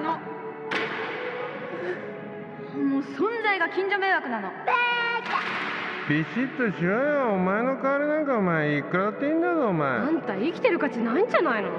の。もう存在が近所迷惑なの。ビシッとしろよ。お前の代わりなんかお前いくらっていいんだぞおあ前んた生きてる価値ないんじゃないの「